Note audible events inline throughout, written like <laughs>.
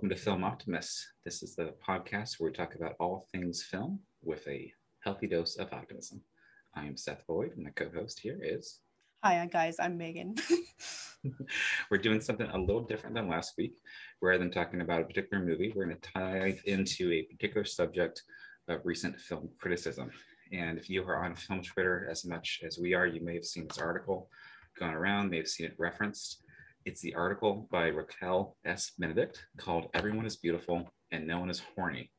Welcome to Film Optimists. This is the podcast where we talk about all things film with a healthy dose of optimism. I am Seth Boyd, and my co host here is. Hi, uh, guys, I'm Megan. <laughs> we're doing something a little different than last week. Rather than talking about a particular movie, we're going to dive into a particular subject of recent film criticism. And if you are on film Twitter as much as we are, you may have seen this article going around, may have seen it referenced. It's the article by Raquel S. Benedict called Everyone is Beautiful and No One is Horny.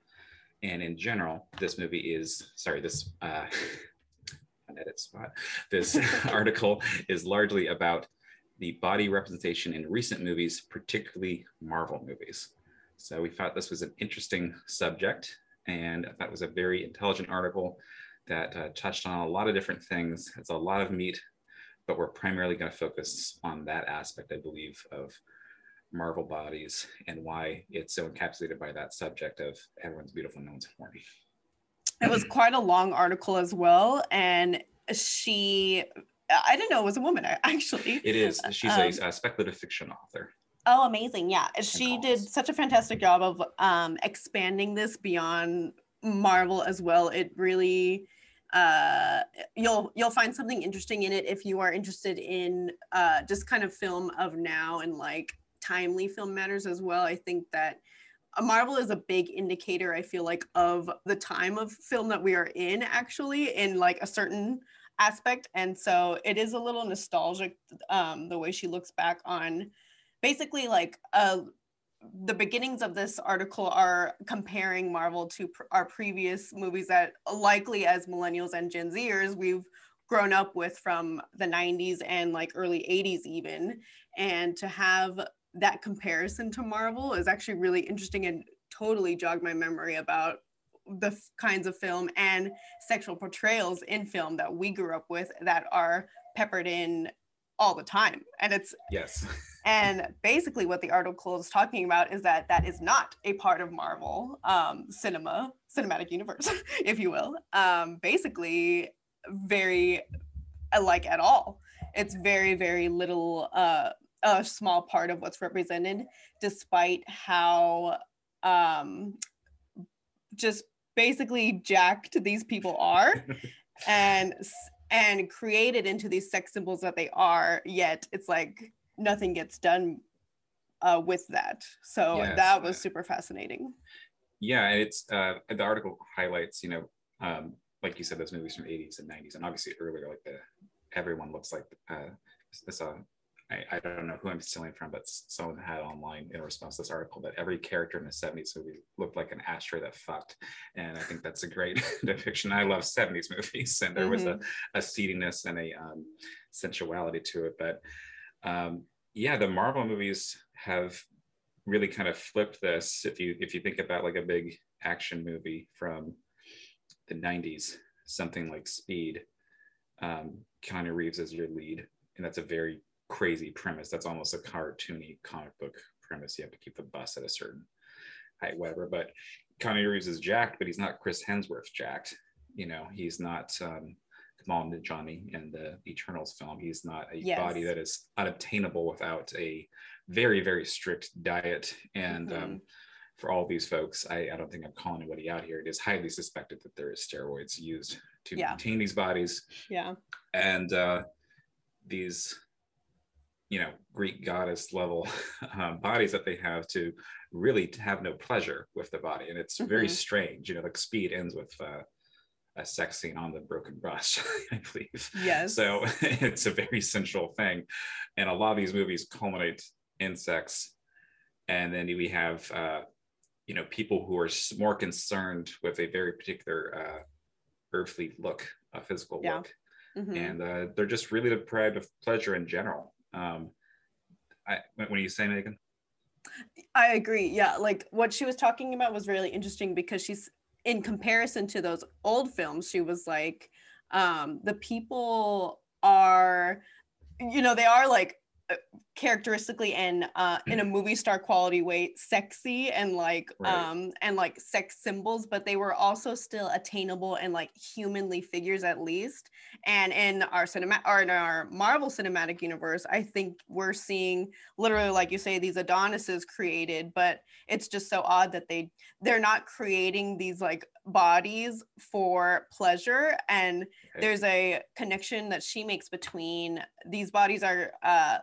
And in general, this movie is, sorry, this uh, <laughs> an edit spot. This <laughs> article is largely about the body representation in recent movies, particularly Marvel movies. So we thought this was an interesting subject, and that was a very intelligent article that uh, touched on a lot of different things. It's a lot of meat, but we're primarily going to focus on that aspect, I believe, of Marvel bodies and why it's so encapsulated by that subject of everyone's beautiful, no one's horny. It was quite a long article as well, and she I didn't know it was a woman <laughs> actually. It is. She's um, a, a, speculative fiction author. Oh, amazing! Yeah, she did such a fantastic job of um, expanding this beyond Marvel as well. It really uh, you'll you'll find something interesting in it if you are interested in uh, just kind of film of now and like timely film matters as well. I think that Marvel is a big indicator. I feel like of the time of film that we are in, actually, in like a certain aspect, and so it is a little nostalgic um, the way she looks back on basically like uh, the beginnings of this article are comparing Marvel to pr- our previous movies that likely as millennials and Gen Zers we've grown up with from the 90s and like early 80s even. And to have that comparison to Marvel is actually really interesting and totally jogged my memory about the f- kinds of film and sexual portrayals in film that we grew up with that are peppered in all the time. And it's yes <laughs> and basically what the article is talking about is that that is not a part of marvel um, cinema cinematic universe <laughs> if you will. Um, basically very uh, like at all. It's very very little uh, a small part of what's represented despite how um, just basically jacked these people are <laughs> and and created into these sex symbols that they are yet it's like nothing gets done uh, with that so yes. that was super fascinating yeah it's uh, the article highlights you know um, like you said those movies from 80s and 90s and obviously earlier like the everyone looks like uh, this uh, I, I, don't know who I'm stealing from, but someone had online in response to this article that every character in the 70s movie looked like an ashtray that fucked. And I think that's a great <laughs> depiction. I love 70s movies, and there mm-hmm. was a, a seediness and a um, sensuality to it. But um, yeah, the Marvel movies have really kind of flipped this. If you if you think about like a big action movie from the 90s, something like Speed, um, Keanu Reeves is your lead, and that's a very crazy premise. That's almost a cartoony comic book premise. You have to keep the bus at a certain height, whatever. But Keanu Reeves is jacked, but he's not Chris Hemsworth jacked. You know, he's not um, Kumail Nanjiani in the Eternals film. He's not a yes. body that is unobtainable without a very, very strict diet. And mm-hmm. um, for all these folks, I, I, don't think I'm calling anybody out here. It is highly suspected that there is steroids used to yeah. maintain these bodies. Yeah. And uh, these you know greek goddess level <laughs> um, bodies that they have to really have no pleasure with the body and it's mm-hmm. very strange you know like speed ends with uh, a sex scene on the broken brush, <laughs> i believe yes so <laughs> it's a very central thing and a lot of these movies culminate in sex and then we have uh, you know people who are more concerned with a very particular uh, earthly look a physical yeah. look mm-hmm. and uh, they're just really deprived of pleasure in general um, I, when you say Megan? I agree. Yeah, like what she was talking about was really interesting because she's in comparison to those old films. She was like, um, the people are, you know, they are like characteristically and uh, in a movie star quality way sexy and like right. um and like sex symbols but they were also still attainable and like humanly figures at least. And in our cinema or in our marvel cinematic universe i think we're seeing literally like you say these adonises created but it's just so odd that they they're not creating these like bodies for pleasure. And there's a connection that she makes between these bodies are uh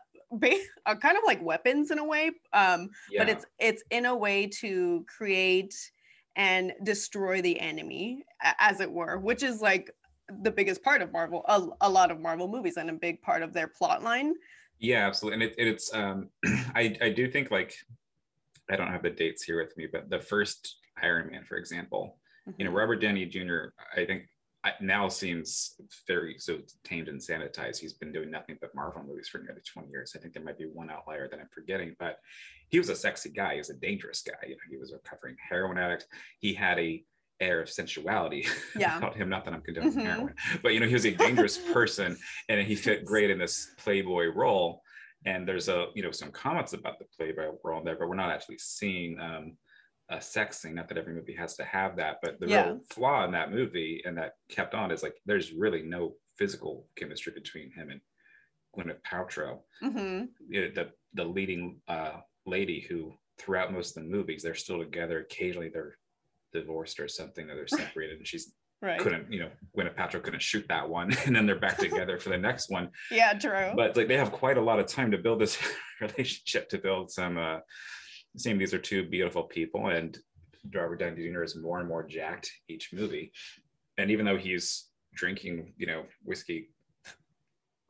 are <laughs> kind of like weapons in a way um yeah. but it's it's in a way to create and destroy the enemy as it were which is like the biggest part of marvel a, a lot of marvel movies and a big part of their plot line yeah absolutely and it, it's um <clears throat> i i do think like i don't have the dates here with me but the first iron man for example mm-hmm. you know mm-hmm. robert downey jr i think now seems very so tamed and sanitized. He's been doing nothing but Marvel movies for nearly 20 years. I think there might be one outlier that I'm forgetting, but he was a sexy guy. He was a dangerous guy. You know, he was a recovering heroin addict. He had a air of sensuality <laughs> yeah. about him. Not that I'm condoning mm-hmm. heroin, but you know, he was a dangerous person and he fit great in this Playboy role. And there's a, you know, some comments about the Playboy role there, but we're not actually seeing um, a sex scene. Not that every movie has to have that, but the yeah. real flaw in that movie and that kept on is like there's really no physical chemistry between him and Gwyneth Paltrow, mm-hmm. the the leading uh, lady who throughout most of the movies they're still together. Occasionally they're divorced or something, or they're <laughs> separated, and she's right. couldn't you know Gwyneth Paltrow couldn't shoot that one, <laughs> and then they're back <laughs> together for the next one. Yeah, true. But like they have quite a lot of time to build this relationship, to build some. Uh, same these are two beautiful people and Robert Downey Jr. is more and more jacked each movie. And even though he's drinking, you know, whiskey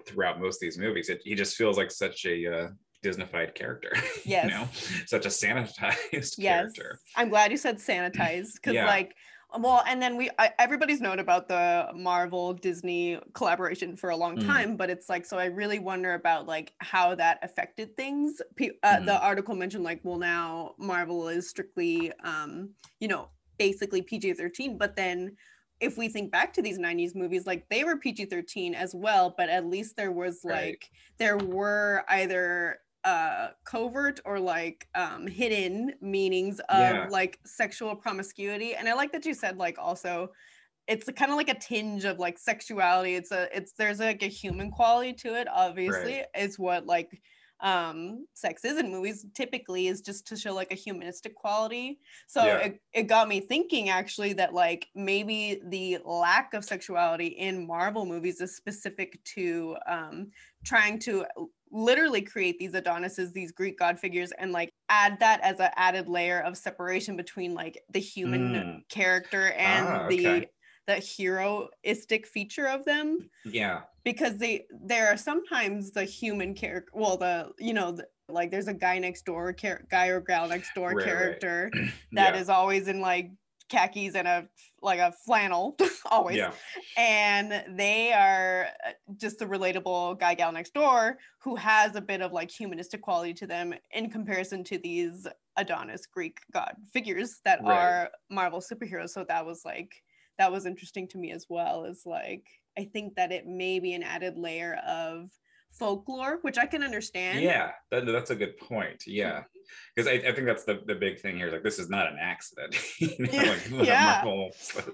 throughout most of these movies, it, he just feels like such a uh, Disneyfied character. <laughs> Yes. you know, such a sanitized yes. character. I'm glad you said sanitized because, yeah. like, well and then we I, everybody's known about the marvel disney collaboration for a long mm. time but it's like so i really wonder about like how that affected things uh, mm. the article mentioned like well now marvel is strictly um you know basically pg-13 but then if we think back to these 90s movies like they were pg-13 as well but at least there was like right. there were either uh covert or like um hidden meanings of yeah. like sexual promiscuity and i like that you said like also it's kind of like a tinge of like sexuality it's a it's there's like a human quality to it obviously right. it's what like um sex is in movies typically is just to show like a humanistic quality so yeah. it, it got me thinking actually that like maybe the lack of sexuality in marvel movies is specific to um trying to literally create these adonises these greek god figures and like add that as an added layer of separation between like the human mm. character and ah, okay. the the heroistic feature of them yeah because they there are sometimes the human character well the you know the, like there's a guy next door char- guy or gal next door right, character right. <clears throat> that yeah. is always in like khakis and a like a flannel <laughs> always. Yeah. and they are uh, just the relatable guy gal next door who has a bit of like humanistic quality to them in comparison to these adonis greek god figures that right. are marvel superheroes. So that was like that was interesting to me as well is like i think that it may be an added layer of folklore which i can understand. Yeah that, that's a good point. Yeah because I, I, think that's the, the big thing here. Like this is not an accident. <laughs> you know, yeah. Like, <laughs> yeah. Marvel,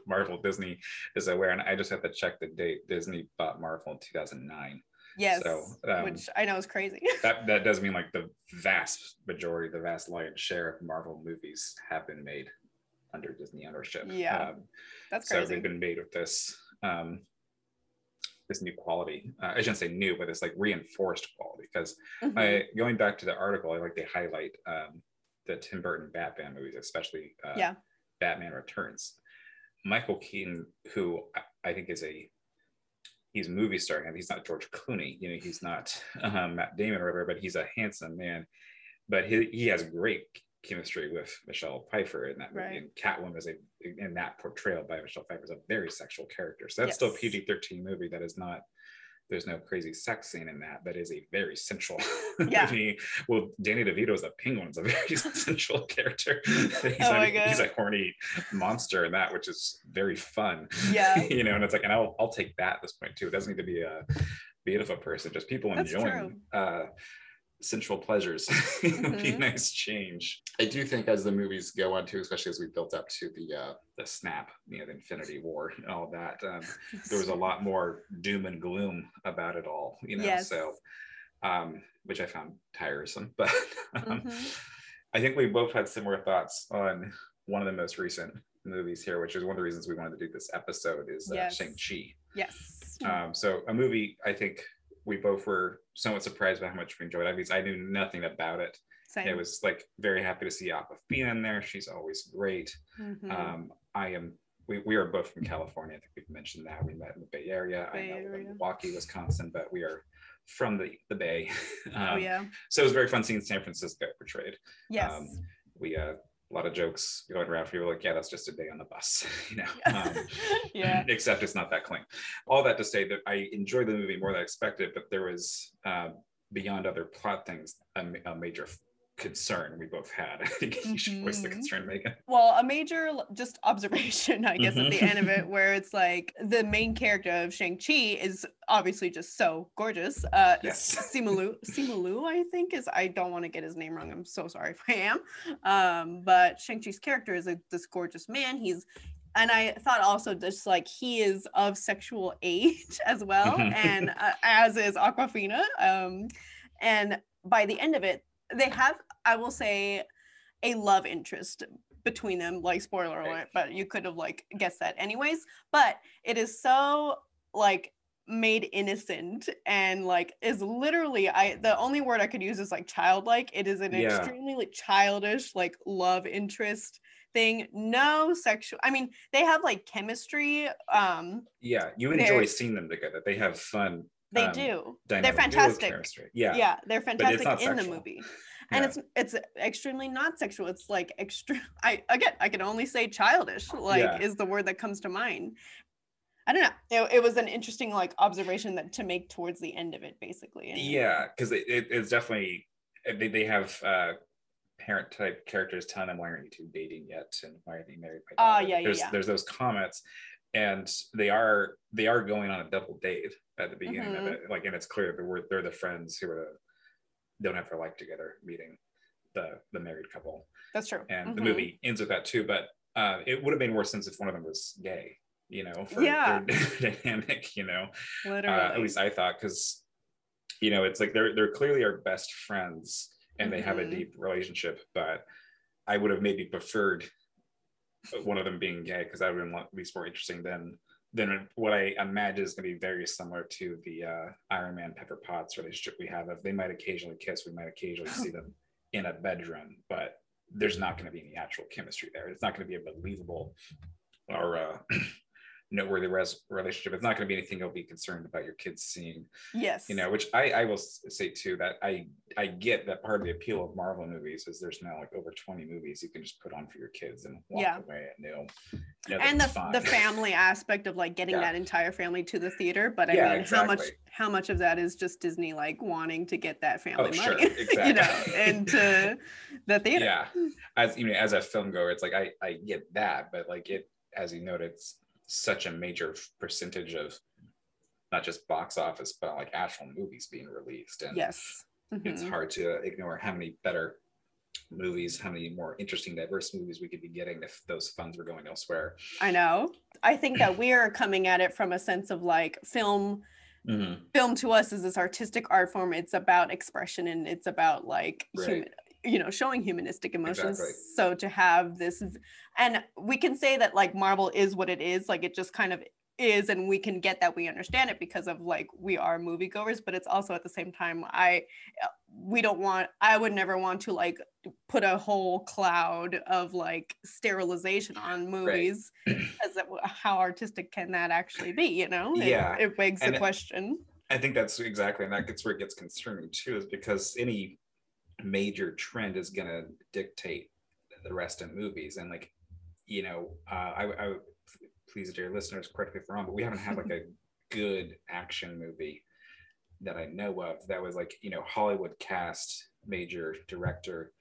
Marvel, Disney is aware, and I just have to check the date. Disney bought Marvel in 2009. Yes. So, um, which I know is crazy. <laughs> that that does mean like the vast majority, the vast lion's share of Marvel movies have been made under Disney ownership. Yeah. Um, that's crazy. So they've been made with this um, this new quality. Uh, I shouldn't say new, but it's like reinforced quality. Because mm-hmm. going back to the article, I like to highlight um, the Tim Burton Batman movies, especially uh, yeah. Batman Returns. Michael Keaton, who I think is a he's a movie star, and he's not George Clooney. You know, he's not um, <laughs> Matt Damon or whatever, but he's a handsome man. But he, he has great chemistry with Michelle Pfeiffer in that movie. Right. And Catwoman is a in that portrayal by Michelle Pfeiffer is a very sexual character. So that's yes. still a PG thirteen movie that is not. There's no crazy sex scene in that. That is a very sensual <laughs> yeah. movie. Well, Danny DeVito is a penguin. Is a <laughs> very <laughs> sensual character. he's, oh a, he's a horny monster in that, which is very fun. Yeah. you know, and it's like, and I'll I'll take that at this point too. It doesn't need to be a beautiful person, just people that's enjoying. Uh, sensual pleasures <laughs> mm-hmm. would be a nice change. I do think as the movies go on too, especially as we built up to the uh, the snap, you know, the Infinity War and all that, um, <laughs> there was a lot more doom and gloom about it all, you know. Yes. So, um, which I found tiresome, <laughs> but um, mm-hmm. I think we both had similar thoughts on one of the most recent movies here, which is one of the reasons we wanted to do this episode is uh, yes. Shang Chi. Yes. Um, so a movie I think we both were somewhat surprised by how much we enjoyed it. Because I knew nothing about it. Same. It was like very happy to see Awkwafina in there. She's always great. Mm-hmm. Um, I am. We, we are both from California. I think we've mentioned that. We met in the Bay Area. Bay I know Area. Milwaukee, Wisconsin, but we are from the, the Bay. Oh, um, oh yeah. So it was very fun seeing San Francisco portrayed. Yes. Um, we uh, a lot of jokes going around. People like, yeah, that's just a day on the bus, <laughs> you know. Um, <laughs> yeah. <laughs> Except it's not that clean. All that to say that I enjoyed the movie more than I expected, but there was uh, beyond other plot things a, a major concern we both had. <laughs> I think you should voice the mm-hmm. concern, Megan. Well, a major just observation, I guess, mm-hmm. at the end of it, where it's like the main character of Shang-Chi is obviously just so gorgeous. Uh yes. Simu Liu, Simu I think is I don't want to get his name wrong. I'm so sorry if I am. Um, but Shang-Chi's character is a, this gorgeous man. He's and I thought also just like he is of sexual age <laughs> as well, and uh, as is Awkwafina. Um, and by the end of it, they have, I will say, a love interest between them. Like spoiler alert, but you could have like guessed that anyways. But it is so like made innocent and like is literally I the only word I could use is like childlike. It is an yeah. extremely like childish like love interest thing. No sexual. I mean, they have like chemistry. Um Yeah, you enjoy seeing them together. They have fun they um, do. They're fantastic. Yeah. Yeah, they're fantastic in the movie. <laughs> And yeah. it's it's extremely not sexual. It's like extreme. I again, I can only say childish. Like yeah. is the word that comes to mind. I don't know. It, it, was an interesting like observation that to make towards the end of it, basically. Yeah, because it, it, it's definitely they, they have uh, parent type characters telling them why aren't you two dating yet and why are they married? Oh uh, yeah, there's, yeah, yeah. There's those comments, and they are they are going on a double date at the beginning mm-hmm. of it like and it's clear that we're, they're the friends who are don't have their life together meeting the the married couple that's true and mm-hmm. the movie ends with that too but uh, it would have made more sense if one of them was gay you know for yeah. their <laughs> dynamic you know Literally. Uh, at least i thought because you know it's like they're they're clearly our best friends and mm-hmm. they have a mm-hmm. deep relationship but i would have maybe preferred one of them being gay because that would been at least more interesting than than what I imagine is going to be very similar to the uh, Iron Man Pepper Potts relationship we have. If they might occasionally kiss, we might occasionally see them <laughs> in a bedroom, but there's not going to be any actual chemistry there. It's not going to be a believable or uh, <clears throat> noteworthy res- relationship. It's not going to be anything you'll be concerned about your kids seeing. Yes. You know, which I, I will say too that I I get that part of the appeal of Marvel movies is there's now like over 20 movies you can just put on for your kids and walk yeah. away and know. know and the, the <laughs> family aspect of like getting yeah. that entire family to the theater. But I yeah, mean, exactly. how much how much of that is just Disney like wanting to get that oh, family oh, money, sure. exactly. <laughs> you know, into <laughs> the theater. Yeah. As you know, as a film goer, it's like I I get that, but like it as you noted, it's such a major percentage of not just box office but like actual movies being released and yes mm-hmm. it's hard to ignore how many better movies how many more interesting diverse movies we could be getting if those funds were going elsewhere i know i think that we are coming at it from a sense of like film mm-hmm. film to us is this artistic art form it's about expression and it's about like right. human, you know showing humanistic emotions exactly. so to have this and we can say that like marvel is what it is like it just kind of is and we can get that we understand it because of like we are moviegoers but it's also at the same time i we don't want i would never want to like put a whole cloud of like sterilization on movies <clears throat> right. how artistic can that actually be you know yeah it, it begs and the question i think that's exactly and that gets where it gets concerning too is because any major trend is going to dictate the rest of movies. And like you know uh, I, I please dear listeners correct me if I'm wrong but we haven't had like a <laughs> good action movie that i know of. That was like you know hollywood cast major director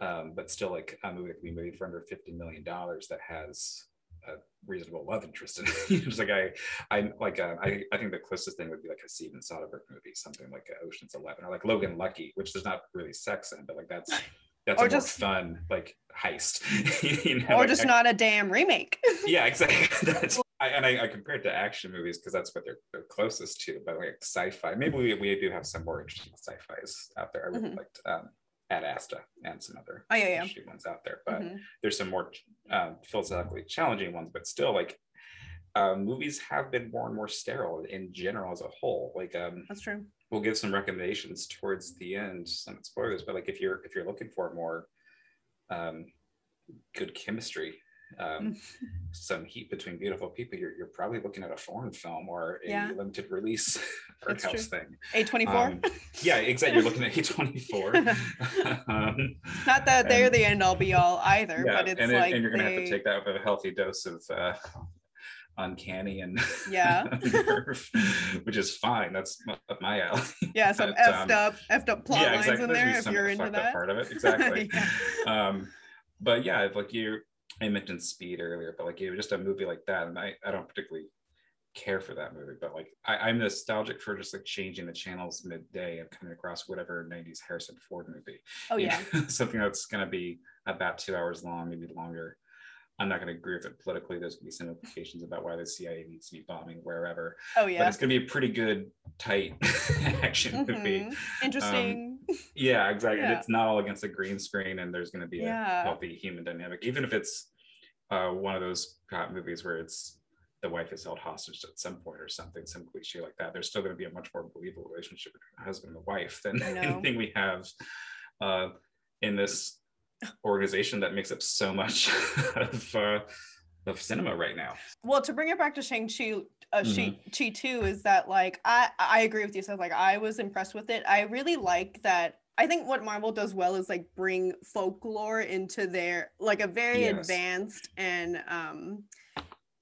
um, but still like a movie that can be made for under 50 million dollars that has a reasonable love interest in it. <laughs> Just like I, I like uh, I, I think the closest thing would be like a Steven Soderbergh movie, something like Ocean's Eleven or like Logan Lucky, which there's not really sex in, but like that's <laughs> that's Or a just- more fun like heist. <laughs> you know, or like, just I- not a damn remake. yeah, exactly. That's, I, and I, I compare it to action movies because that's what they're, they're closest to. But like sci-fi, maybe we, we do have some more interesting sci-fis out there. I really Mhm. liked um, Ad Astra and some other Oh, yeah, yeah. ones out there. But Mhm. there's some more um, philosophically challenging ones. But still, like uh, movies have been more and more sterile in general as a whole. Like um, That's true. we'll give some recommendations towards the end, some spoilers. But like if you're if you're looking for more um, good chemistry. Um, some heat between beautiful people, you're, you're probably looking at a foreign film or a Yeah. limited release <laughs> art house thing. A24. Um, yeah, exactly. You're looking at A24. um, <laughs> <laughs> Not that they're the end all be all either, yeah, but it's and, it- like and you're gonna have to take that with a healthy dose of uh, uncanny and Yeah. nerve, which is fine. That's up my alley. yeah, some but, effed um, up effed up plot lines in There's there if you're into that. part of it. Exactly. Yeah. um, but yeah, like you, I mentioned Speed earlier, but like you know, just a movie like that, and I, I don't particularly care for that movie, but like I, I'm nostalgic for just like changing the channels midday and coming across whatever 90s Harrison Ford movie. Oh You yeah. know, <laughs> something that's going to be about two hours long, maybe longer. I'm not going to agree with it politically. There's going to be some implications about why the CIA needs to be bombing wherever, Oh yeah. but it's going to be a pretty good, tight <laughs> action movie. Mhm. Interesting. Yeah, exactly. Yeah. it's not all against a green screen, and there's going to be Yeah. a healthy human dynamic, even if it's uh, one of those cop movies where it's the wife is held hostage at some point or something, some cliche like that. There's still going to be a much more believable relationship between husband and wife than <laughs> anything we have uh, in this organization that makes up so much <laughs> of uh, of cinema right now. well to bring it back to shang-chi uh, Mhm. chi 2 is that like i i agree with you so like i was impressed with it i really like that i think what marvel does well is like bring folklore into their like a very Yes. advanced and um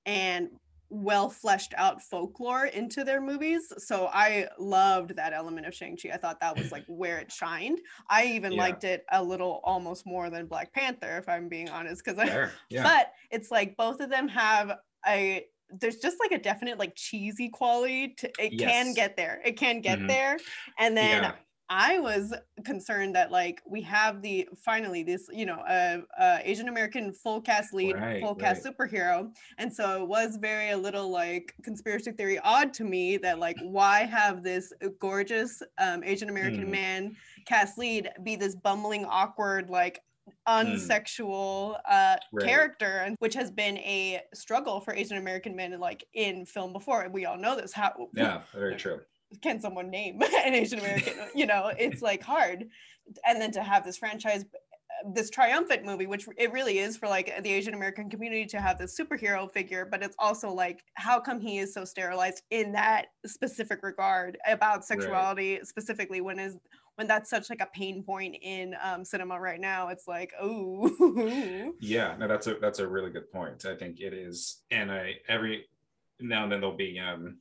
and well fleshed out folklore into their movies so i loved that element of shang-chi i thought that was like where it shined i even Yeah. liked it a little almost more than black panther if i'm being honest because i <laughs> yeah, but it's like both of them have a there's just like a definite like cheesy quality to it can get there it can get Mhm. there and then Yeah. i was concerned that like we have the finally this you know uh, uh asian american full cast lead Right, full cast right. superhero and so it was very a little like conspiracy theory odd to me that like why have this gorgeous um asian american Mhm. man cast lead be this bumbling awkward like unsexual uh. Right. character and which has been a struggle for asian american men like in film before we all know this how yeah, very true. can someone name <laughs> an asian american you know it's like hard and then to have this franchise this triumphant movie which it really is for like the asian american community to have this superhero figure but it's also like how come he is so sterilized in that specific regard about sexuality specifically when is when that's such like a pain point in um, cinema right now it's like oh <laughs> Yeah, no, that's a that's a really good point. I think it is, and I every now and then there'll be um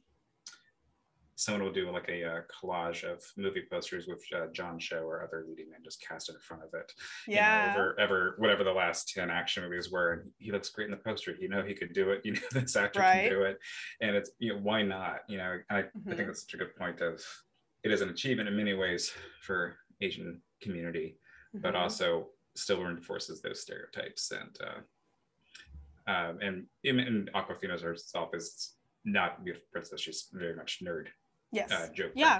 someone will do like a uh, collage of movie posters with uh, John Cho or other leading men just cast in front of it. you know, yeah over ever whatever the last 10 action movies were and he looks great in the poster you know he could do it <laughs> you know this actor Right. can do it and it's you know why not you know I, I think Mhm. that's such a good point of it is an achievement in many ways for asian community but Mhm. also still reinforces those stereotypes and uh um and and Awkwafina's herself is not a beautiful princess she's very much nerd yes uh joke Yeah.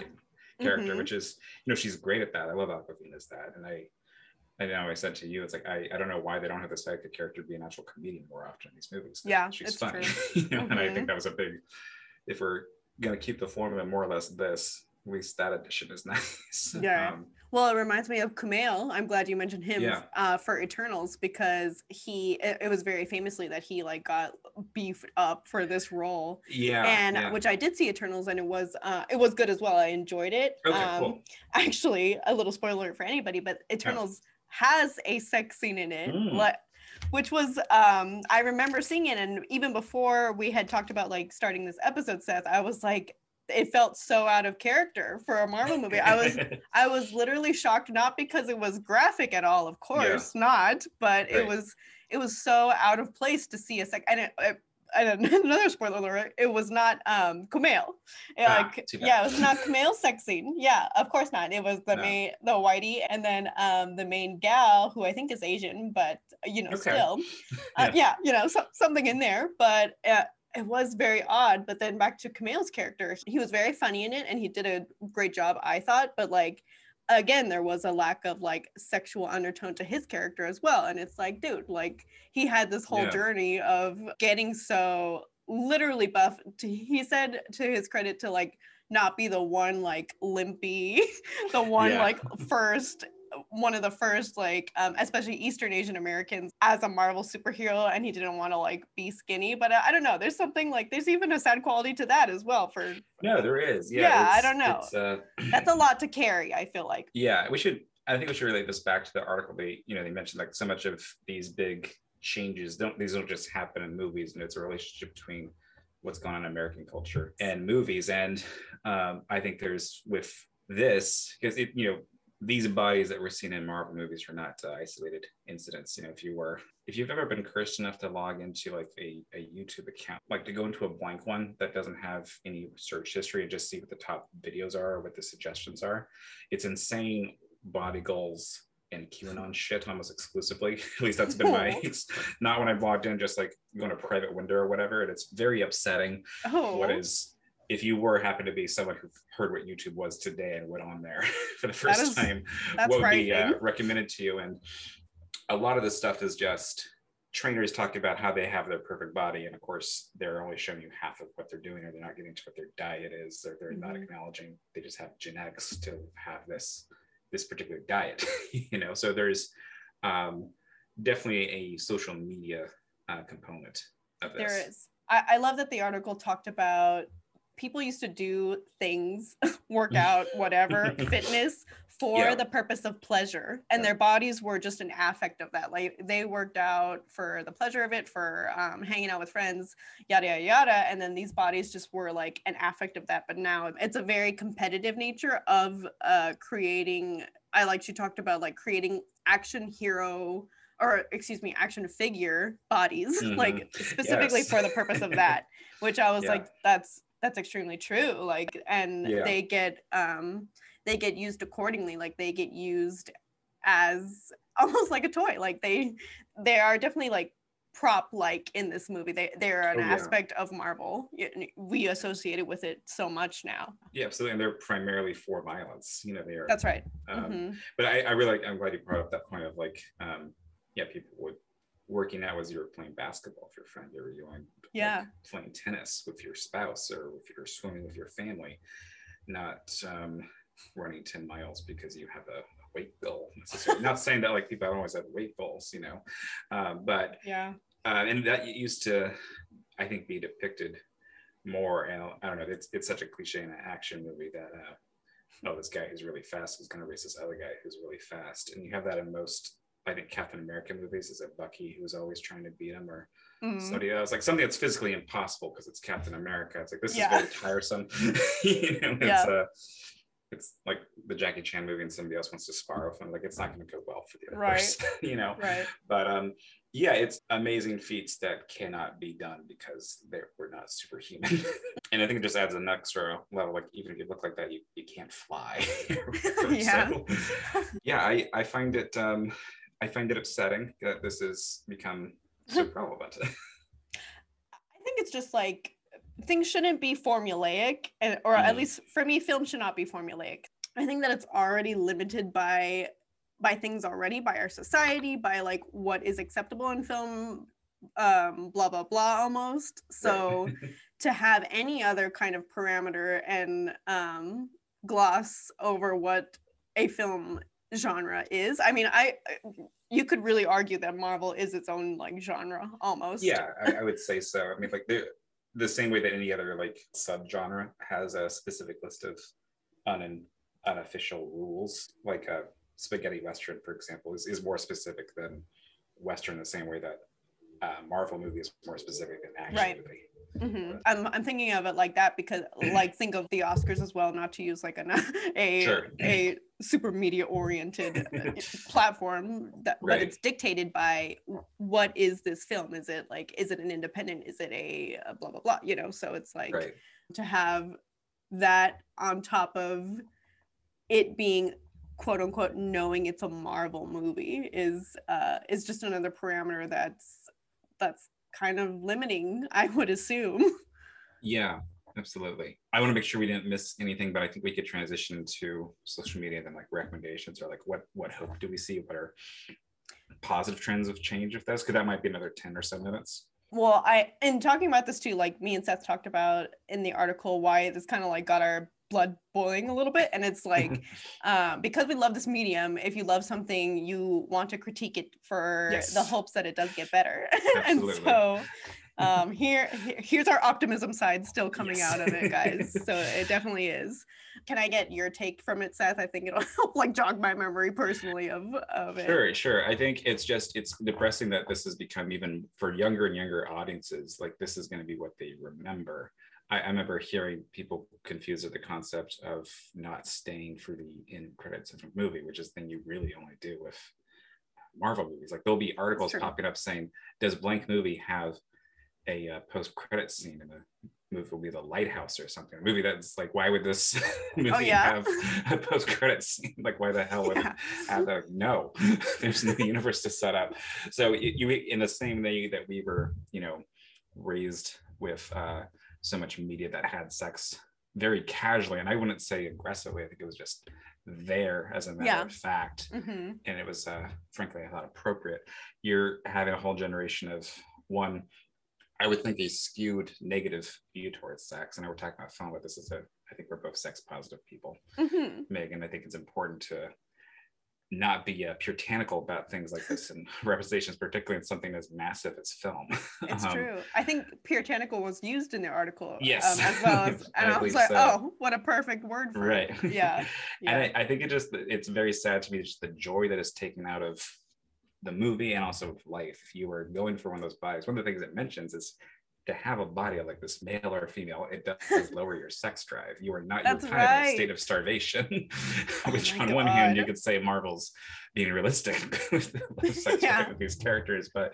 character, Mhm. which is, you know, she's great at that. I love Awkwafina's that. And I, I know I said to you, it's like, I, I don't know why they don't have the psychic character be an actual comedian more often in these movies. Yeah, She's it's funny. <laughs> you know, And I think that was a big, if we're going to keep the formula more or less this, at least that edition is <laughs> nice. Yeah. Um, Well, it reminds me of Kumail. I'm glad you mentioned him Yeah. uh, for Eternals because he it, it was very famously that he like got beefed up for this role, yeah. and yeah. which I did see Eternals and it was uh, it was good as well. I enjoyed it. Okay, um, cool. Actually, a little spoiler for anybody, but Eternals has a sex scene in it. Mm. Like, which was um I remember seeing it and even before we had talked about like starting this episode Seth I was like it felt so out of character for a Marvel movie. I was <laughs> I was literally shocked not because it was graphic at all, of course yeah. not, but right. it was it was so out of place to see a sec and it, it <laughs> another spoiler alert, it was not um Kumail. Ah, like, yeah, it was not Kumail sex scene. Yeah, of course not. It was the no. main the whitey and then um the main gal who I think is Asian, but you know, okay. still. <laughs> Uh, yeah. yeah. you know, so, something in there. But uh, it was very odd. But then back to Kumail's character, he was very funny in it and he did a great job, I thought. But like again there was a lack of like sexual undertone to his character as well and it's like dude like he had this whole yeah. journey of getting so literally buff to, he said to his credit to like not be the one like limpy <laughs> the one yeah. like first one of the first like um, especially eastern asian americans as a marvel superhero and he didn't want to like be skinny but uh, i don't know there's something like there's even a sad quality to that as well for no there is. Yeah, yeah i don't know. uh, <clears throat> that's a lot to carry i feel like. Yeah we should i think we should relate this back to the article they you know they mentioned like so much of these big changes don't these don't just happen in movies and it's a relationship between what's going on in american culture and movies and um, i think there's with this because it you know these bodies that we're seeing in Marvel movies are not uh, isolated incidents. You know, if you were, if you've ever been cursed enough to log into like a, a YouTube account, like to go into a blank one that doesn't have any search history and just see what the top videos are or what the suggestions are, it's insane body goals and QAnon shit almost exclusively. <laughs> At least that's been my. <laughs> It's not when I logged in, just like going to private window or whatever. And it's very upsetting. Oh. What is if you were happen to be someone who heard what YouTube was today and went on there <laughs> for the first is, time, what would be uh, recommended to you? And a lot of this stuff is just trainers talking about how they have their perfect body, and of course, they're only showing you half of what they're doing, or they're not getting to what their diet is. They're, they're mm-hmm. not acknowledging they just have genetics to have this this particular diet. <laughs> you know, so there's um, definitely a social media uh, component of this. There is. I, I love that the article talked about people used to do things, <laughs> work out, whatever, <laughs> fitness for yeah. the purpose of pleasure. And yeah. their bodies were just an affect of that. Like they worked out for the pleasure of it, for um, hanging out with friends, yada, yada, yada. And then these bodies just were like an affect of that. But now it's a very competitive nature of uh, creating, I like you talked about like creating action hero or excuse me action figure bodies <laughs> mm-hmm. like specifically yes. for the purpose of that which i was yeah. like that's that's extremely true like and yeah. they get um they get used accordingly like they get used as <laughs> almost like a toy like they they are definitely like prop like in this movie they they're an oh, yeah. aspect of marvel we associated with it so much now yeah absolutely and they're primarily for violence you know they are that's right um, mm-hmm. but I, I really i'm glad you brought up that point of like um yeah people would working out as you were playing basketball with your friend or you were yeah. like playing tennis with your spouse or if you're swimming with your family not um, running 10 miles because you have a weight goal necessarily. Not saying that like people don't always have weight goals you know uh, but yeah. uh, and that used to i think be depicted more and i don't know it's, it's such a cliche in an action movie that uh, oh this guy who's really fast is going to race this other guy who's really fast. And you have that in most I think Captain America movies is it Bucky who's always trying to beat him or mm-hmm. somebody else like something that's physically impossible because it's Captain America. It's like this yeah. is very tiresome. <laughs> you know, it's yeah. uh, it's like the Jackie Chan movie and somebody else wants to spar with him. Like it's not going to go well for the other right. person, <laughs> you know. Right. But um, yeah, it's amazing feats that cannot be done because they we're not superhuman. <laughs> and I think it just adds an extra level. Like even if you look like that, you, you can't fly. yeah. So, yeah, I, I find it um I find it upsetting that this has become <laughs> so relevant. <laughs> I think it's just like things shouldn't be formulaic, and, or mm-hmm. at least for me, film should not be formulaic. I think that it's already limited by by things already by our society, by like what is acceptable in film, um, blah blah blah, almost. So right. <laughs> to have any other kind of parameter and um, gloss over what a film genre is. I mean, I you could really argue that Marvel is its own like genre almost. Yeah, I, I would say so. I mean, like the the same way that any other like subgenre has a specific list of un unofficial rules, like a spaghetti western, for example, is, is more specific than western the same way that uh, Marvel movie is more specific than action Right. movie. Mhm. I'm, I'm thinking of it like that because like think of the Oscars as well, not to use like an, <laughs> a Sure. a super media oriented <laughs> platform that but it's dictated by what is this film? Is it like is it an independent? Is it a, a blah blah blah? You know, so it's like Right. to have that on top of it being quote unquote knowing it's a Marvel movie is uh is just another parameter that's that's kind of limiting, I would assume. <laughs> Yeah, absolutely. I want to make sure we didn't miss anything, but I think we could transition to social media and then like recommendations or like what what hope do we see? What are positive trends of change of this? Because that might be another 10 or so minutes. Well, I in talking about this too, like me and Seth talked about in the article why this kind of like got our blood boiling a little bit. And it's like uh, <laughs> because we love this medium, if you love something, you want to critique it for Yes. the hopes that it does get better. <laughs> and so um here here- here's our optimism side still coming Yes. out of it guys so it <laughs> definitely is can i get your take from it seth i think it'll help like jog my memory personally of of it Sure, sure. I think it's just it's depressing that this has become even for younger and younger audiences, like this is going to be what they remember. I, I remember hearing people confused with the concept of not staying for the end credits of a movie, which is the thing you really only do with Marvel movies. Like there'll be articles popping up saying, "Does blank movie have a uh, post-credit scene in the movie? Will be the Lighthouse or something? A movie that's like, why would this <laughs> movie Oh, yeah. have a post-credit scene? Like, why the hell would Yeah. it have that? No, <laughs> there's no universe to set up. So you, you in the same way that we were, you know, raised with uh, so much media that had sex very casually, and I wouldn't say aggressively. I think it was just there as a matter Yeah. of fact hmm and it was uh, frankly I thought appropriate. You're having a whole generation of one. I would think a skewed negative view towards sex, and I were talking about fun, but this is a. I think we're both sex positive people, hmm Megan. I think it's important to not be uh, puritanical about things like this and <laughs> representations, particularly in something as massive as film. <laughs> It's Um, true. I think puritanical was used in the article. Yes. Um, as well as, <laughs> and I, was like, so. oh, what a perfect word for Right. it. Yeah. Yeah. And I, I think it just it's very sad to me just the joy that is taken out of the movie and also of life. If you were going for one of those bodies, one of the things it mentions is to have a body like this, male or female, it <laughs> does lower your sex drive. You are not you're That's kind of in a state of starvation. <laughs> Which my on one hand you could say Marvel's being realistic <laughs> with the sex Yeah. drive of these characters, but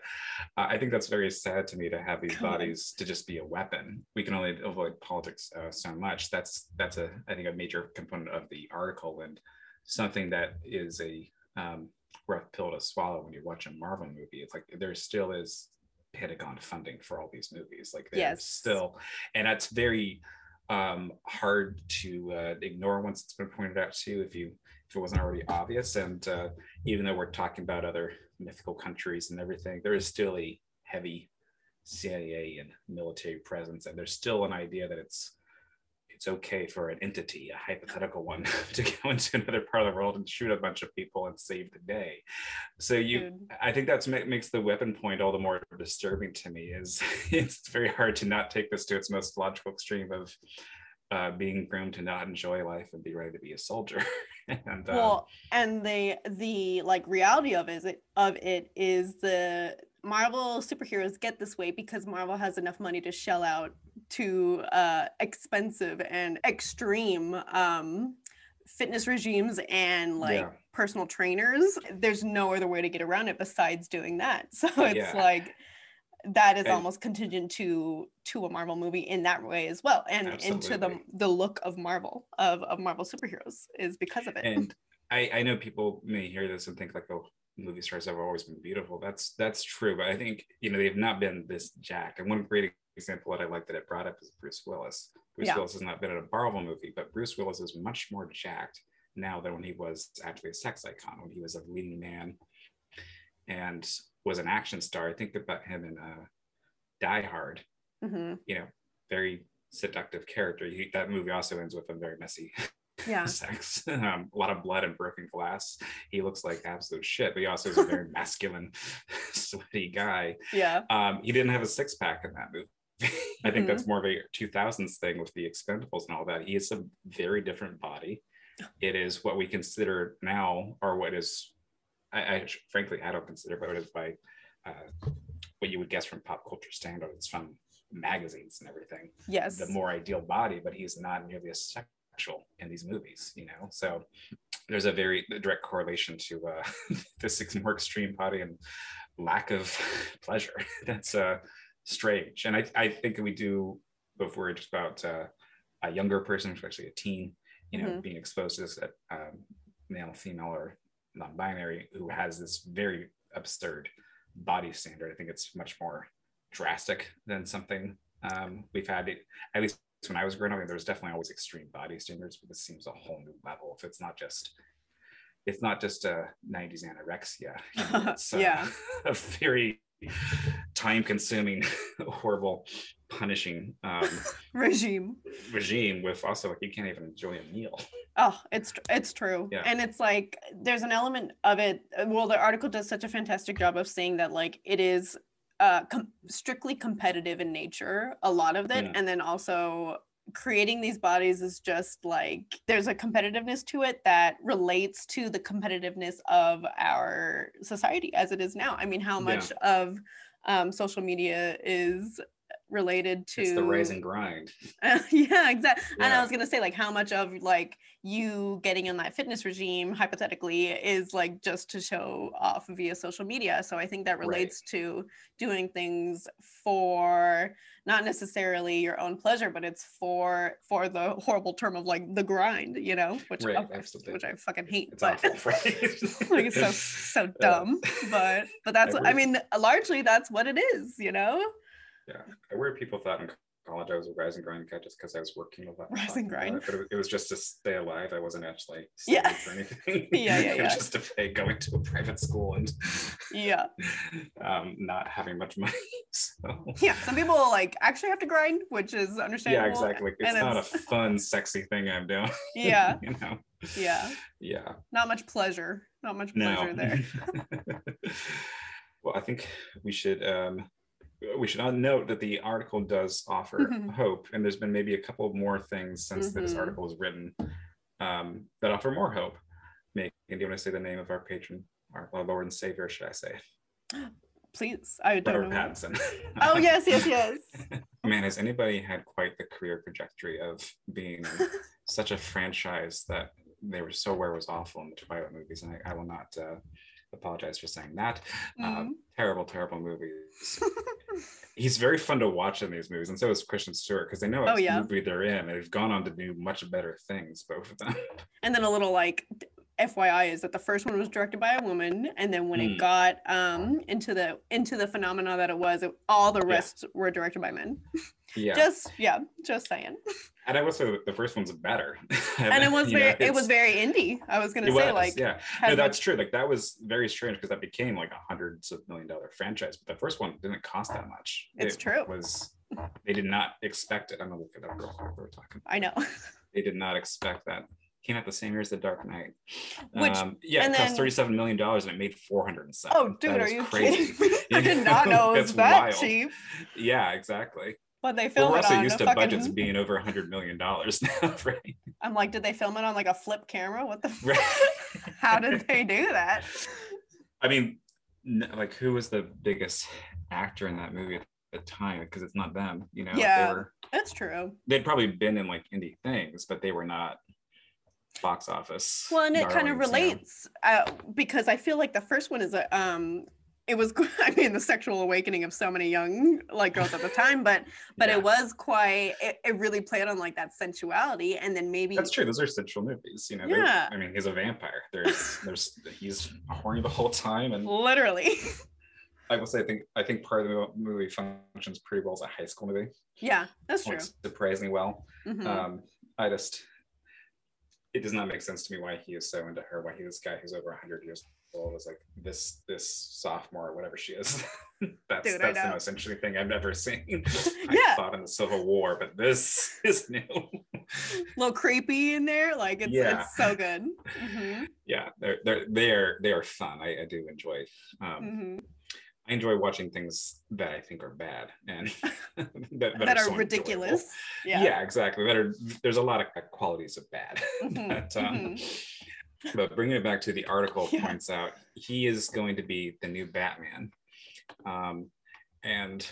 uh, I think that's very sad to me to have these Come on. bodies to just be a weapon. We can only avoid politics uh, so much. That's that's a I think a major component of the article and something that is a um, rough pill to swallow when you watch a Marvel movie. It's like there still is Pentagon funding for all these movies. Like there's Yes. still, and that's very um, hard to uh, ignore once it's been pointed out too. If you if it wasn't already obvious, and uh, even though we're talking about other mythical countries and everything, there is still a heavy CIA and military presence, and there's still an idea that it's it's okay for an entity, a hypothetical one, <laughs> to go into another part of the world and shoot a bunch of people and save the day. So you, Dude. I think that's ma- makes the weapon point all the more disturbing to me. Is <laughs> it's very hard to not take this to its most logical extreme of uh, being groomed to not enjoy life and be ready to be a soldier. <laughs> and uh, well and the the like reality of is it of it is the marvel superheroes get this way because marvel has enough money to shell out to uh expensive and extreme um fitness regimes and like Yeah. personal trainers there's no other way to get around it besides doing that <laughs> so it's Yeah. like that is And- almost contingent to to a marvel movie in that way as well and into the the look of marvel of of marvel superheroes is because of it and <laughs> I, I know people may hear this and think like, oh, movie stars have always been beautiful. That's that's true, but I think you know they've not been this jacked. And one great example that I like that it brought up is Bruce Willis. Bruce Yeah. Willis has not been in a Marvel movie, but Bruce Willis is much more jacked now than when he was actually a sex icon, when he was a leading man and was an action star. I think about him in uh, Die Hard. Mhm. You know, very seductive character. He, that movie also ends with a very messy yeah <laughs> sex. Um, a lot of blood and broken glass. He looks like absolute shit, but he also is a very <laughs> masculine, <laughs> sweaty guy. yeah Um, he didn't have a six pack in that movie. I think Mhm. that's more of a 2000s thing with the Expendables and all that. He is a very different body. It is what we consider now, or what is, I, I frankly, I don't consider, but it is by uh, what you would guess from pop culture standards from magazines and everything. Yes. The more ideal body, but he's not nearly as sexual in these movies, you know? So there's a very direct correlation to uh, <laughs> this more extreme body and lack of <laughs> pleasure. <laughs> That's uh, strange. And I, I think we do, if we're just about uh, a younger person, especially a teen, you know, mm-hmm. being exposed to this um, male, female, or non-binary who has this very absurd body standard. I think it's much more drastic than something um, we've had. It, at least when I was growing up, there was definitely always extreme body standards, but this seems a whole new level. If it's not just, it's not just a '90s anorexia. You know, <laughs> it's, uh, yeah, <laughs> a very time-consuming, <laughs> horrible, punishing um, <laughs> regime. Regime with also like you can't even enjoy a meal. Oh, it's it's true, yeah. and it's like there's an element of it. Well, the article does such a fantastic job of saying that like it is uh, com- strictly competitive in nature, a lot of it, yeah. and then also creating these bodies is just like there's a competitiveness to it that relates to the competitiveness of our society as it is now. I mean, how much yeah. of um, social media is related to it's the rise and grind. Uh, <laughs> yeah, exactly. Yeah. And I was gonna say like how much of like you getting in that fitness regime hypothetically is like just to show off via social media. So I think that relates right. to doing things for not necessarily your own pleasure, but it's for for the horrible term of like the grind, you know, which right, which I fucking hate. It's but awful, right? <laughs> like it's so so <laughs> dumb. Yeah. But but that's I, I mean largely that's what it is, you know. Yeah, I wear people thought in college I was a rise and grind cat just because I was working a lot. Rise and grind. It, but it, was just to stay alive. I wasn't actually yeah for anything. <laughs> yeah, yeah, <laughs> yeah. just to pay going to a private school and yeah, <laughs> um, not having much money. So yeah, some people like actually have to grind, which is understandable. Yeah, exactly. It's and not it's... a fun, sexy thing I'm doing. Yeah, you know. Yeah. Yeah. Not much pleasure. Not much pleasure no. there. well, I think we should um we should note that the article does offer mm-hmm. hope, and there's been maybe a couple more things since mm-hmm. this article was written um, that offer more hope. Megan, do you want to say the name of our patron, our, our Lord and Savior, should I say? <gasps> Please, I don't Robert know. Pattinson. <laughs> oh yes, yes, yes. <laughs> Man, has anybody had quite the career trajectory of being <laughs> such a franchise that they were so aware was awful in the Twilight movies, and I, I will not. Uh, apologize for saying that. Uh, mm-hmm. Uh, terrible, terrible movies. <laughs> He's very fun to watch in these movies, and so is Kristen Stewart because they know what oh, yeah. movie they're in. and They've gone on to do much better things, both of them. And then a little like FYI is that the first one was directed by a woman, and then when mm. it got um, into the into the phenomena that it was, it, all the rest yeah. were directed by men. <laughs> Yeah. just yeah, just saying. <laughs> And I will say the first one's better. and it <laughs> was very know, it was very indie. I was gonna say was, like yeah, no, that's much... true. Like that was very strange because that became like a hundreds of million dollar franchise, but the first one didn't cost that much. It's it true. Was they did not expect it. I'm gonna look it up real quick. We're talking. I know. they did not expect that came out the same year as The Dark Knight. Which, um, yeah, it cost thirty-seven million dollars and it made four hundred and seven. Oh, dude, are you crazy? <laughs> I did not know <laughs> it was that wild. cheap. Yeah, exactly. But they filmed well, we're also used to fucking... budgets being over a hundred million dollars <laughs> now, right? I'm like, did they film it on like a flip camera? What the? Right. How did they do that? I mean, like, who was the biggest actor in that movie at the time? Because it's not them, you know. Yeah, were, that's true. They'd probably been in like indie things, but they were not box office. Well, and it kind of relates uh, because I feel like the first one is a um it was <laughs> i mean the sexual awakening of so many young like girls at the time but but yeah. it was quite it, it, really played on like that sensuality and then maybe that's true those are sensual movies you know yeah i mean he's a vampire <laughs> there's there's he's horny the whole time and literally i will say i think i think part of the movie functions pretty well as a high school movie yeah that's true surprisingly well mm-hmm. um i just it does not make sense to me why he is so into her. Why he this guy who's over 100 years old is like this this sophomore or whatever she is. <laughs> that's Dude, that's the most interesting thing I've ever seen. <laughs> yeah. I fought in the Civil War, but this <laughs> is new. a little creepy in there, like it's, yeah. it's so good. Mm-hmm. Yeah, they're they're they are they are fun. I, I do enjoy. Um, mm-hmm. I enjoy watching things that I think are bad and <laughs> that, that, that, are, are so ridiculous. Yeah. yeah, exactly. That are there's a lot of qualities of bad. <laughs> Mm-hmm. but, um, mm-hmm. but bringing it back to the article yeah. points out he is going to be the new Batman. Um, and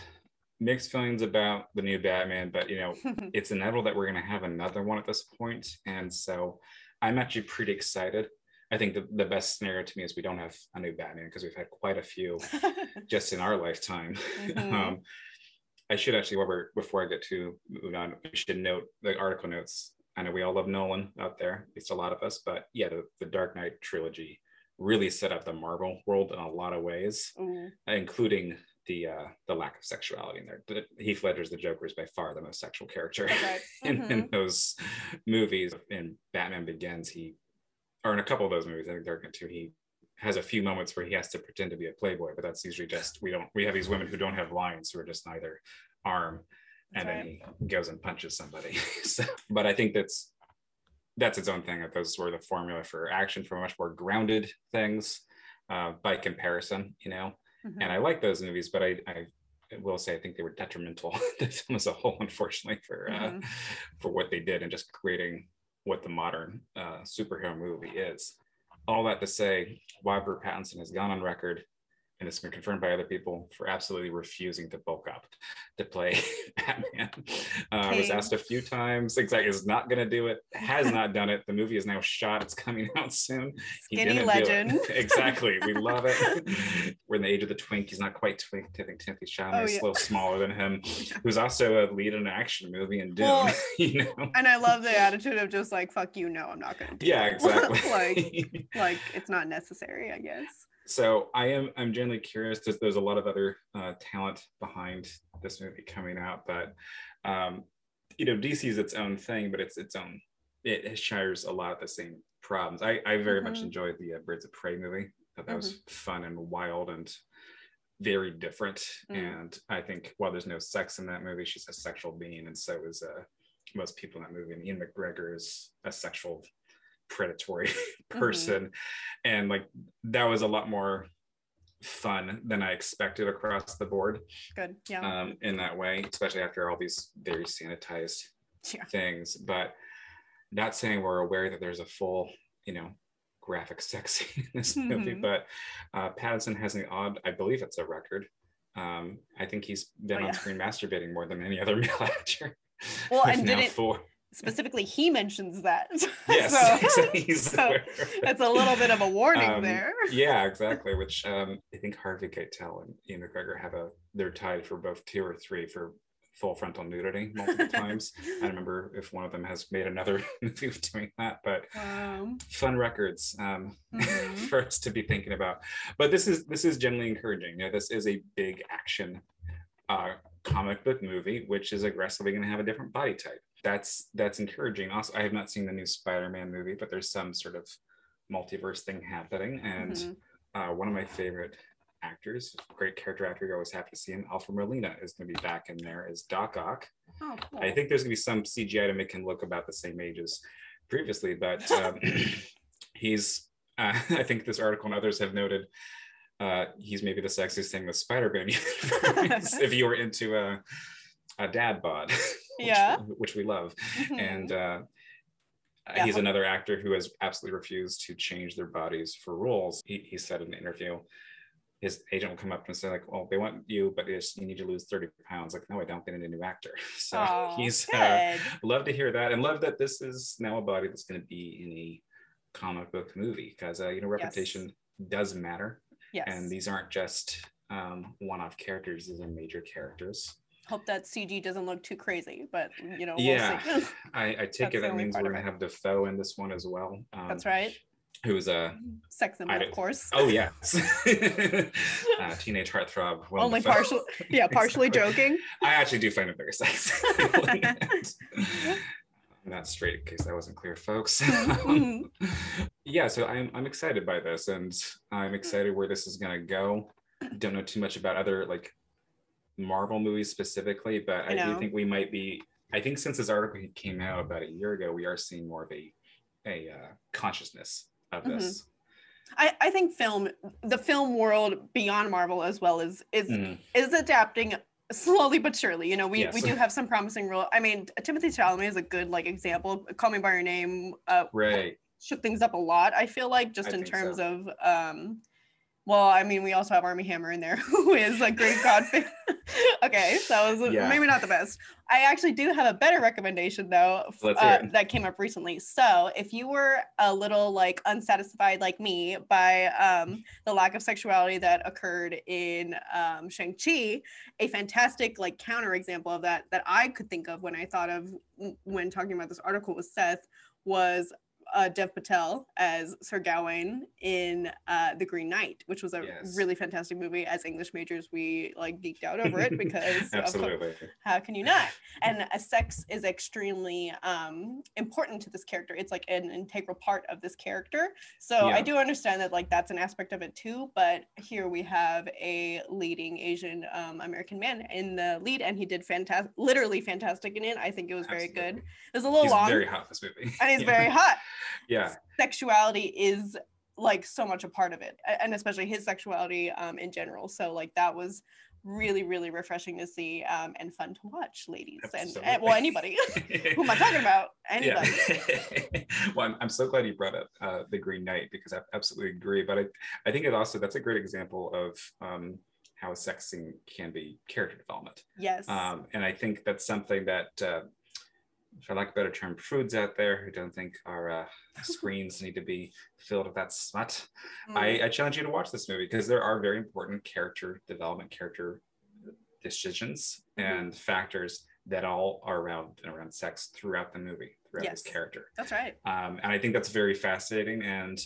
mixed feelings about the new Batman, but you know, <laughs> it's inevitable that we're going to have another one at this point, and so I'm actually pretty excited. I think the, the best scenario to me is we don't have a new Batman because we've had quite a few <laughs> just in our lifetime. Mm-hmm. Um, I should actually, however, before I get to move on, we should note the article notes. I know we all love Nolan out there, at least a lot of us, but yeah, the, the Dark Knight trilogy really set up the Marvel world in a lot of ways, mm. including the uh, the lack of sexuality in there. The, Heath Ledger's the Joker is by far the most sexual character okay. <laughs> in, mm-hmm. in those movies. In Batman Begins, he or in a couple of those movies, I think Dark Knight too, he has a few moments where he has to pretend to be a playboy, but that's usually just we don't we have these women who don't have lines who are just neither arm, and right. then he goes and punches somebody. <laughs> so, but I think that's that's its own thing. That those were the formula for action for much more grounded things uh, by comparison, you know. Mm-hmm. And I like those movies, but I, I will say I think they were detrimental <laughs> to film as a whole, unfortunately, for uh, mm-hmm. for what they did and just creating what the modern uh, superhero movie is. All that to say, Robert Pattinson has gone on record and it's been confirmed by other people for absolutely refusing to bulk up to play <laughs> Batman. Uh, was asked a few times. Exactly, is not going to do it. Has <laughs> not done it. The movie is now shot. It's coming <laughs> out soon. Skinny legend. exactly. We love it. We're in the age of the twink. He's not quite twink. I think Timothée Chalamet oh, is yeah. a little smaller than him. Who's also a lead in an action movie and Dune. Well, you know. And I love the attitude of just like fuck you. No, I'm not going to. Do it. Yeah, exactly. like, like it's not necessary. I guess so I am I'm generally curious. There's, there's a lot of other uh, talent behind this movie coming out, but um, you know DC is its own thing, but it's its own. It, it shares a lot of the same problems. I, I very mm-hmm. much enjoyed the uh, Birds of Prey movie. That mm-hmm. was fun and wild and very different. Mm. And I think while there's no sex in that movie, she's a sexual being, and so is uh, most people in that movie. And Ewan McGregor is a sexual predatory <laughs> mm-hmm. person mm-hmm. and like that was a lot more fun than i expected across the board good yeah um, in that way especially after all these very sanitized yeah. things but not saying we're aware that there's a full you know graphic sex <laughs> scene in this mm-hmm. movie but uh, pattinson has an odd i believe it's a record um, i think he's been oh, on yeah. screen masturbating more than any other <laughs> male actor well and did it four specifically he mentions that. <laughs> Yes so, <laughs> so it's a little bit of a warning um, there. yeah <laughs> exactly which um, i think harvey keitel and ewan mcgregor have a they're tied for both two or three for full frontal nudity multiple times. I remember if one of them has made another movie doing that but fun records um, mm-hmm. for us to be thinking about. But this is this is generally encouraging. You know this is a big action uh, comic book movie which is aggressively going to have a different body type that's that's encouraging. Also, I have not seen the new Spider-Man movie, but there's some sort of multiverse thing happening. And mm-hmm. uh, one of my favorite actors, great character actor, you're always happy to see him. Alfred Molina is going to be back in there as Doc Ock. Oh, cool. I think there's going to be some CGI to make him look about the same age as previously, but <laughs> um, he's. Uh, <laughs> I think this article and others have noted uh, he's maybe the sexiest thing with Spider-Man <laughs> if you were into a, a dad bod yeah, <laughs> which, we love, mm-hmm. and uh, yeah. he's another actor who has absolutely refused to change their bodies for roles. He, he said in an interview, his agent will come up and say like, "Well, they want you, but you need to lose thirty pounds." Like, no, I don't. They need a new actor. <laughs> So oh, he's uh, love to hear that, and love that this is now a body that's going to be in a comic book movie because uh, you know reputation yes. does matter. Yes. And these aren't just um, one-off characters; these are major characters hope that CG doesn't look too crazy, but you know, yeah, we'll <laughs> I, I, take it that means we're gonna have Dafoe in this one as well. Um, That's right. Who's a sex symbol, of course. Oh yeah, <laughs> <laughs> uh, teenage heartthrob. Only partial, yeah, partially joking. I actually do find it very sexy. Not straight in case that wasn't clear, folks. Mm-hmm. yeah, so I'm I'm excited by this, and I'm excited where this is gonna go. Don't know too much about other like Marvel movies specifically, but I, I do think we might be. I think since this article came out about a year ago, we are seeing more of a a uh, consciousness of this. Mm-hmm. I, I think film, the film world beyond Marvel as well is is mm. is adapting slowly but surely. You know, we, yes. we do have some promising role. I mean, Timothée Chalamet is a good like example. Call Me by Your Name, uh, right, shook things up a lot. I feel like just I in terms so. of um Well, I mean, we also have Armie Hammer in there, <laughs> who is a great God fan. <laughs> okay, so was yeah. maybe not the best. I actually do have a better recommendation though uh, that came up recently. So, if you were a little like unsatisfied like me by um, the lack of sexuality that occurred in um, Shang Chi, a fantastic like counter example of that that I could think of when I thought of when talking about this article with Seth was uh, Dev Patel as Sir Gawain in uh, The Green Knight, which was a yes. really fantastic movie. As English majors, we like geeked out over it <laughs> because absolutely, how can you not? And a sex is extremely um, important to this character. It's like an integral part of this character. So yeah. I do understand that like that's an aspect of it too. But here we have a leading Asian um, American man in the lead, and he did fantastic, literally fantastic in it. I think it was very absolutely. good. It was a little long. he's long. Very hot this movie, and he's <laughs> yeah. very hot yeah. sexuality is like so much a part of it and especially his sexuality um, in general. So like that was really really refreshing to see um, and fun to watch ladies and, and, well anybody. <laughs> Who am i talking <laughs> about? Anybody. Yeah. <laughs> well I'm, I'm so glad you brought up uh, the green knight because i absolutely agree but i, I think it also that's a great example of um, how sex scene can be character development. Yes. Um, and i think that's something that uh, for lack of a better term, prudes out there who don't think our uh, screens need to be filled with that smut, mm. I, I, challenge you to watch this movie because there are very important character development, character decisions, mm. and factors that all are around and around sex throughout the movie, throughout yes. this character. That's right. Um, and I think that's very fascinating. And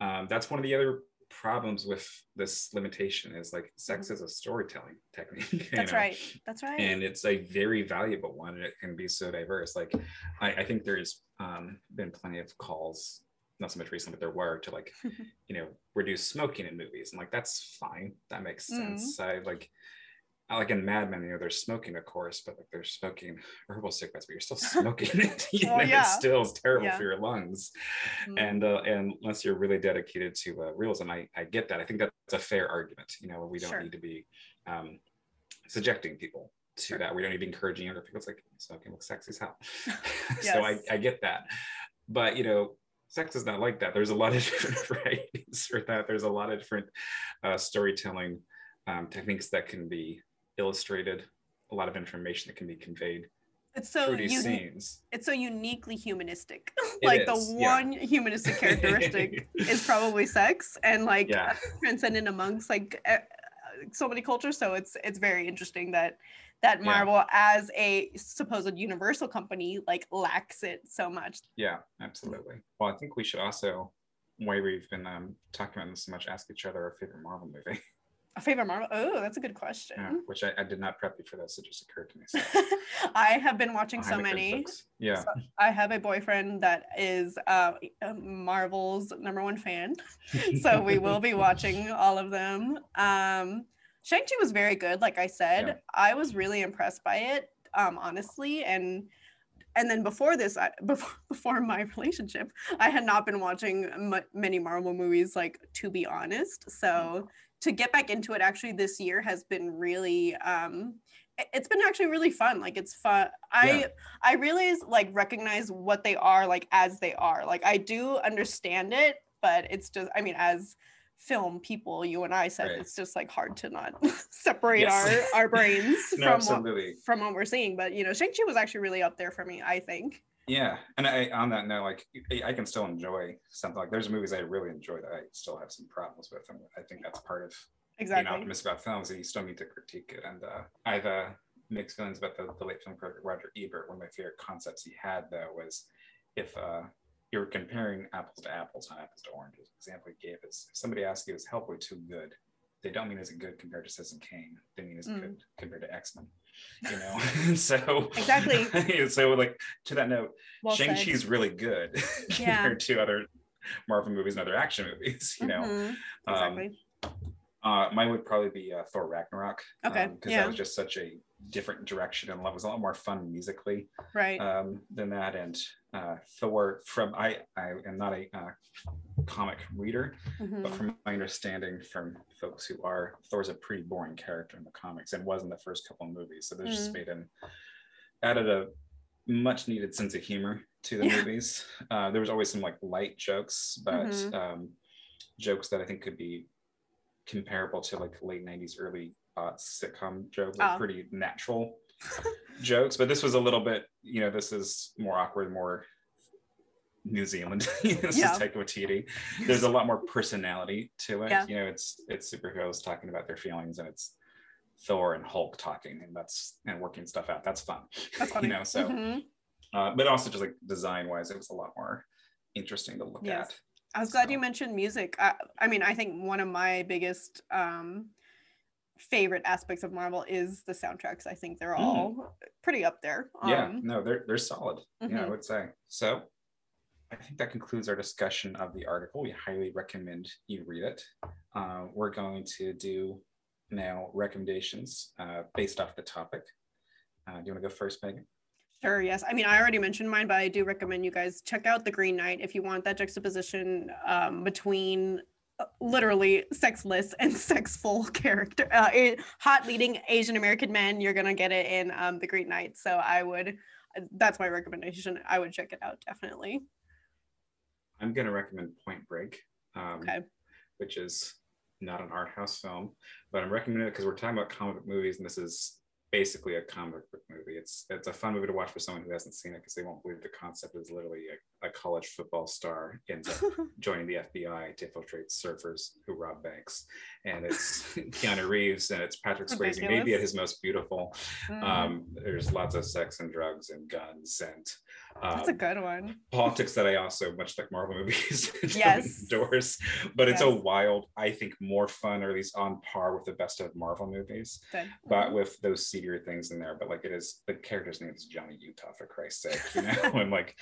um, that's one of the other problems with this limitation is like sex mm-hmm. is a storytelling <laughs> technique. <laughs> That's know? right. That's right. And it's a very valuable one. And it can be so diverse. Like I, I think there's um, been plenty of calls, not so much recently, but there were to like, <laughs> you know, reduce smoking in movies. And like that's fine. That makes mm-hmm. sense. I like like in Mad Men, you know, they're smoking, of course, but like they're smoking herbal cigarettes, but you're still <laughs> smoking <laughs> it. you oh, know, yeah. It still is terrible yeah. for your lungs. Mm-hmm. And uh, and unless you're really dedicated to uh, realism, I, I get that. I think that's a fair argument. You know, we don't sure. need to be um, subjecting people to sure. that. We don't need to be encouraging other people. It's like smoking looks sexy as hell. yes. <laughs> So I, I get that. But you know, sex is not like that. There's a lot of different varieties for that. There's a lot of different uh, storytelling um, techniques that can be illustrated, a lot of information that can be conveyed it's so through these un- scenes. It's so uniquely humanistic. <laughs> like is, the one yeah. humanistic characteristic <laughs> is probably sex, and like yeah. transcendent amongst like so many cultures. So it's it's very interesting that that Marvel, yeah. as a supposed universal company, like lacks it so much. Yeah, absolutely. Well, I think we should also, why we've been um, talking about this so much, ask each other our favorite Marvel movie. <laughs> A favorite Marvel? Oh, that's a good question. Yeah, which I, I, did not prep you for this. It just occurred to me. So. <laughs> I have been watching so many. Yeah. So I have a boyfriend that is uh, Marvel's number one fan. <laughs> so we will be watching all of them. Um, Shang-Chi was very good. Like I said, yeah. I was really impressed by it, um, honestly. And and then before this I, <laughs> before, before my relationship i had not been watching m- many marvel movies like to be honest so to get back into it actually this year has been really um it's been actually really fun like it's fun i yeah. i really like recognize what they are like as they are like i do understand it but it's just i mean as film people you and i said right. it's just like hard to not <laughs> separate yes. our our brains <laughs> no, from what, from what we're seeing but you know shang-chi was actually really up there for me i think yeah and i on that note like i can still enjoy something like there's movies i really enjoy that i still have some problems with and i think that's part of exactly. being optimistic about films that you still need to critique it and uh, i've uh, mixed feelings about the, the late film critic roger ebert. One of my favorite concepts he had though was if uh, you're comparing apples to apples not apples to oranges the example he gave is if somebody asks you is hellboy too good? They don't mean is it good compared to citizen kane? They mean is it mm. good compared to x-men you know <laughs> so exactly <laughs> so like to that note well shang-chi's really good <laughs> yeah. compared to other marvel movies and other action movies you know mm-hmm. exactly. Uh, mine would probably be uh, thor ragnarok okay because um, yeah. that was just such a different direction and it was a lot more fun musically right um, than that and uh, thor from i i am not a uh, comic reader mm-hmm. but from my understanding from folks who are thor's a pretty boring character in the comics and was in the first couple of movies so they mm-hmm. just made him added a much needed sense of humor to the yeah. movies uh, there was always some like light jokes but mm-hmm. um, jokes that i think could be comparable to like late 90s, early uh, sitcom jokes, like oh. pretty natural <laughs> jokes. But this was a little bit, you know, this is more awkward, more New Zealand. <laughs> this yeah. is Taika Waititi. There's a lot more personality to it. Yeah. You know, it's it's superheroes talking about their feelings, and it's Thor and Hulk talking, and that's and working stuff out. That's fun. That's <laughs> funny. you know, so. Mm-hmm. Uh, but also just like design wise, it was a lot more interesting to look yes. at. I was glad you mentioned music. I, I, mean, I think one of my biggest um, favorite aspects of Marvel is the soundtracks. I think they're all mm. pretty up there. Um, yeah, no, they're they're solid. Mm-hmm. Yeah, I mm-hmm. would say. So, I think that concludes our discussion of the article. We highly recommend you read it. Uh, we're going to do now recommendations uh, based off the topic. Uh, do you want to go first, Megan? Sure, yes. I mean, I already mentioned mine, but I do recommend you guys check out The Green Knight if you want that juxtaposition um, between uh, literally sexless and <laughs> sexful character, uh, hot leading Asian American men. You're going to get it in um, The Green Knight. So I would, that's my recommendation. I would check it out, definitely. I'm going to recommend Point Break, um, okay. which is not an art house film, but I'm recommending it because we're talking about comic movies, and this is basically a comic book movie. It's it's a fun movie to watch for someone who hasn't seen it because they won't believe the concept is literally a, a college football star ends up <laughs> joining the FBI to infiltrate surfers who rob banks, and it's <laughs> Keanu Reeves and it's Patrick Swayze maybe at his most beautiful. Mm. Um, there's lots of sex and drugs and guns and um, That's a good one. Politics that I also, much like Marvel movies, <laughs> yes. endorse. But yes. it's a wild, I think, more fun, or at least on par with the best of Marvel movies. Good. But mm-hmm. with those seedier things in there. But like it is, the character's name is Johnny Utah, for Christ's sake, you know? and like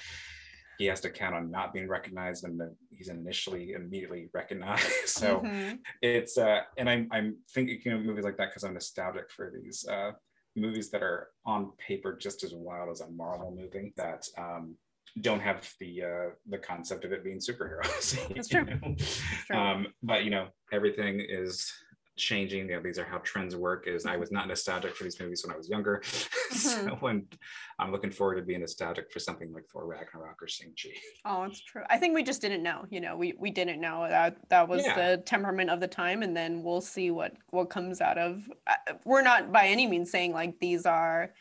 he has to count on not being recognized and then he's initially immediately recognized <laughs> so mm-hmm. it's uh and i'm i'm thinking of movies like that because i'm nostalgic for these uh movies that are on paper just as wild as a Marvel movie that um, don't have the uh, the concept of it being superheroes. <laughs> That's true. That's true. Um, but you know, everything is changing. You know, these are how trends work. Is I was not nostalgic for these movies when I was younger, <laughs> mm-hmm. so when I'm looking forward to being nostalgic for something like Thor Ragnarok or Shang Chi. Oh, it's true. I think we just didn't know. You know, we we didn't know that that was yeah. the temperament of the time, and then we'll see what what comes out of. Uh, we're not by any means saying like these are.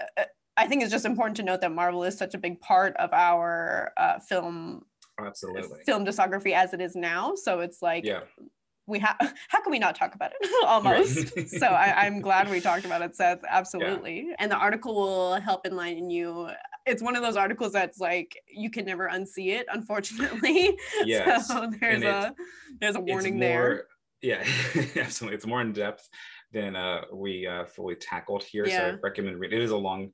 Uh, uh, I think it's just important to note that Marvel is such a big part of our uh, film absolutely film discography as it is now. So it's like yeah we have <laughs> how can we not talk about it <laughs> almost <laughs> so I, am glad we talked about it seth absolutely yeah. and the article will help enlighten you it's one of those articles that's like you can never unsee it unfortunately yes. so there's a there's a warning more, there yeah absolutely it's more in depth than uh, we uh, fully tackled here yeah. so i recommend read it is a long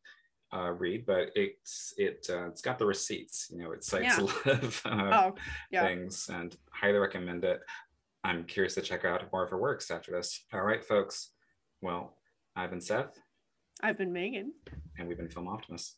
uh, read, but it's it uh, it's got the receipts. You know, it cites yeah. a lot of uh, oh, yeah. things, and highly recommend it. I'm curious to check out more of her works after this. All right, folks. Well, I've been Seth. I've been Megan. And we've been Film Optimists.